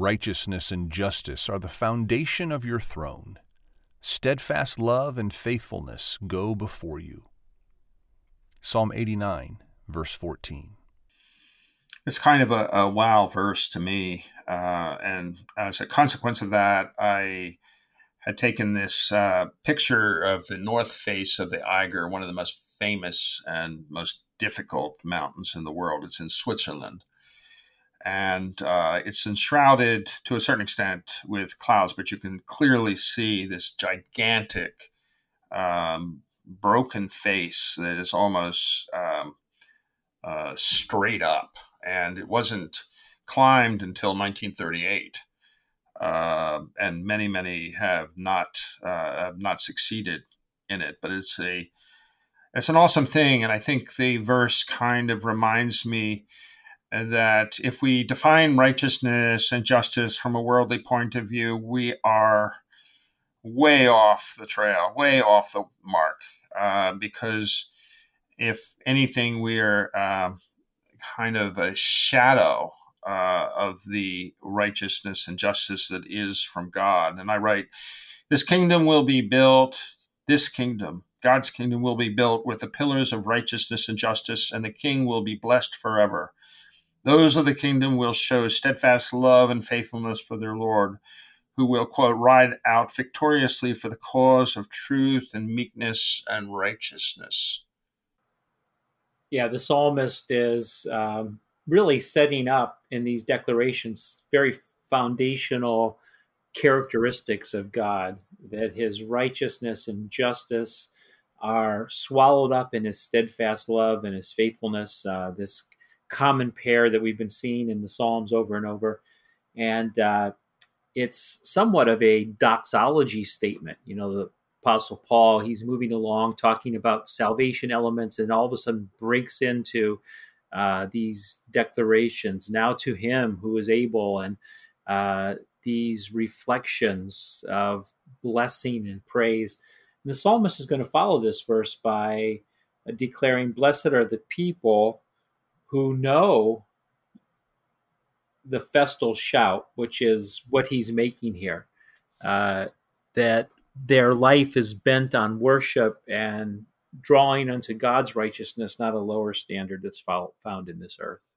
righteousness and justice are the foundation of your throne. Steadfast love and faithfulness go before you. Psalm 89, verse 14. It's kind of a, a wow verse to me. Uh, and as a consequence of that, I had taken this uh, picture of the north face of the Eiger, one of the most famous and most difficult mountains in the world. It's in Switzerland. And uh, it's enshrouded to a certain extent with clouds, but you can clearly see this gigantic um, broken face that is almost um, uh, straight up. And it wasn't climbed until 1938 uh, and many many have not uh, have not succeeded in it. But it's a it's an awesome thing, and I think the verse kind of reminds me that if we define righteousness and justice from a worldly point of view, we are way off the trail, way off the mark, uh, because if anything, we are uh, kind of a shadow uh, of the righteousness and justice that is from God. And I write, This kingdom will be built, this kingdom, God's kingdom will be built with the pillars of righteousness and justice, and the king will be blessed forever. Those of the kingdom will show steadfast love and faithfulness for their Lord, who will, quote, ride out victoriously for the cause of truth and meekness and righteousness. Yeah, the psalmist is um, really setting up in these declarations very foundational characteristics of God, that his righteousness and justice are swallowed up in his steadfast love and his faithfulness, uh, this common pair that we've been seeing in the Psalms over and over. And uh, it's somewhat of a doxology statement. You know, the Apostle Paul, he's moving along talking about salvation elements and all of a sudden breaks into uh, these declarations now to him who is able and uh, these reflections of blessing and praise. And the psalmist is going to follow this verse by uh, declaring, Blessed are the people who know the festal shout, which is what he's making here, uh, that their life is bent on worship and drawing unto God's righteousness, not a lower standard that's found in this earth.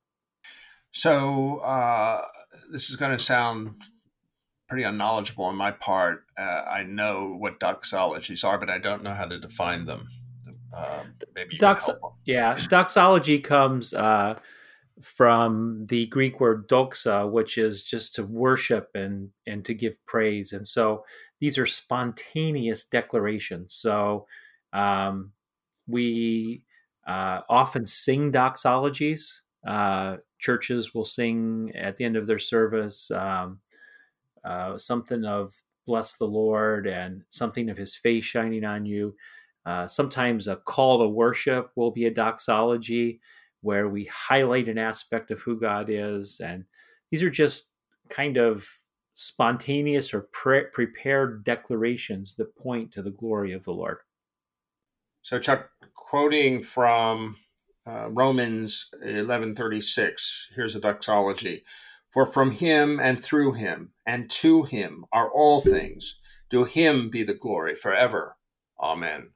So uh, this is going to sound pretty unknowledgeable on my part. Uh, I know what doxologies are, but I don't know how to define them. Uh, maybe Dox- yeah, doxology comes uh, from the Greek word doxa, which is just to worship and and to give praise. And so these are spontaneous declarations. So um, we uh, often sing doxologies. Uh, churches will sing at the end of their service um, uh, something of bless the Lord and something of his face shining on you. Uh, sometimes a call to worship will be a doxology where we highlight an aspect of who God is. And these are just kind of spontaneous or pre- prepared declarations that point to the glory of the Lord. So, Chuck, quoting from uh, Romans 11:36, here's a doxology. For from him and through him and to him are all things. To him be the glory forever. Amen.